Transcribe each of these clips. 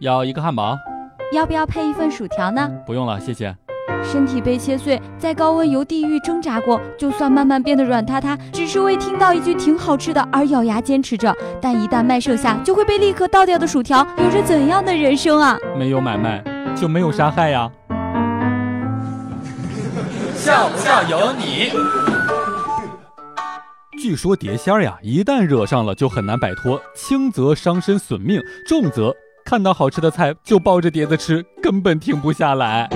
要一个汉堡，要不要配一份薯条呢？不用了，谢谢。身体被切碎，在高温油地狱挣扎过，就算慢慢变得软塌塌，只是为听到一句挺好吃的而咬牙坚持着。但一旦卖剩下，就会被立刻倒掉的薯条，有着怎样的人生啊？没有买卖，就没有杀害呀。笑不笑由你。据说碟仙儿呀，一旦惹上了就很难摆脱，轻则伤身损命，重则看到好吃的菜就抱着碟子吃，根本停不下来。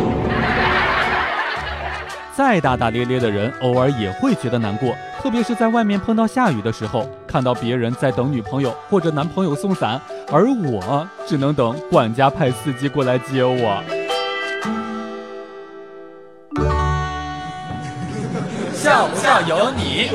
再大大咧咧的人，偶尔也会觉得难过，特别是在外面碰到下雨的时候，看到别人在等女朋友或者男朋友送伞，而我只能等管家派司机过来接我。笑不笑由你。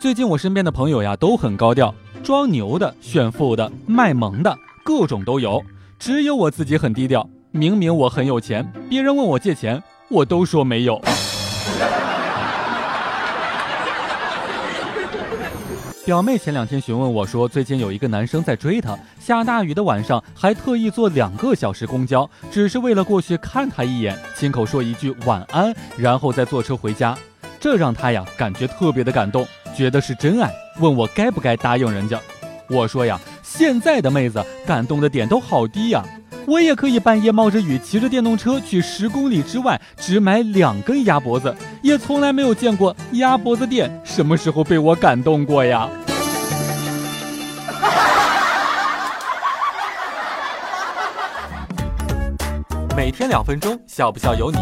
最近我身边的朋友呀都很高调，装牛的、炫富的、卖萌的，各种都有。只有我自己很低调。明明我很有钱，别人问我借钱，我都说没有。表妹前两天询问我说，最近有一个男生在追她，下大雨的晚上还特意坐两个小时公交，只是为了过去看她一眼，亲口说一句晚安，然后再坐车回家。这让她呀感觉特别的感动，觉得是真爱，问我该不该答应人家。我说呀，现在的妹子感动的点都好低呀。我也可以半夜冒着雨骑着电动车去十公里之外只买两根鸭脖子，也从来没有见过鸭脖子店什么时候被我感动过呀？每天两分钟，笑不笑由你。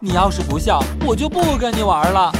你要是不笑，我就不跟你玩了。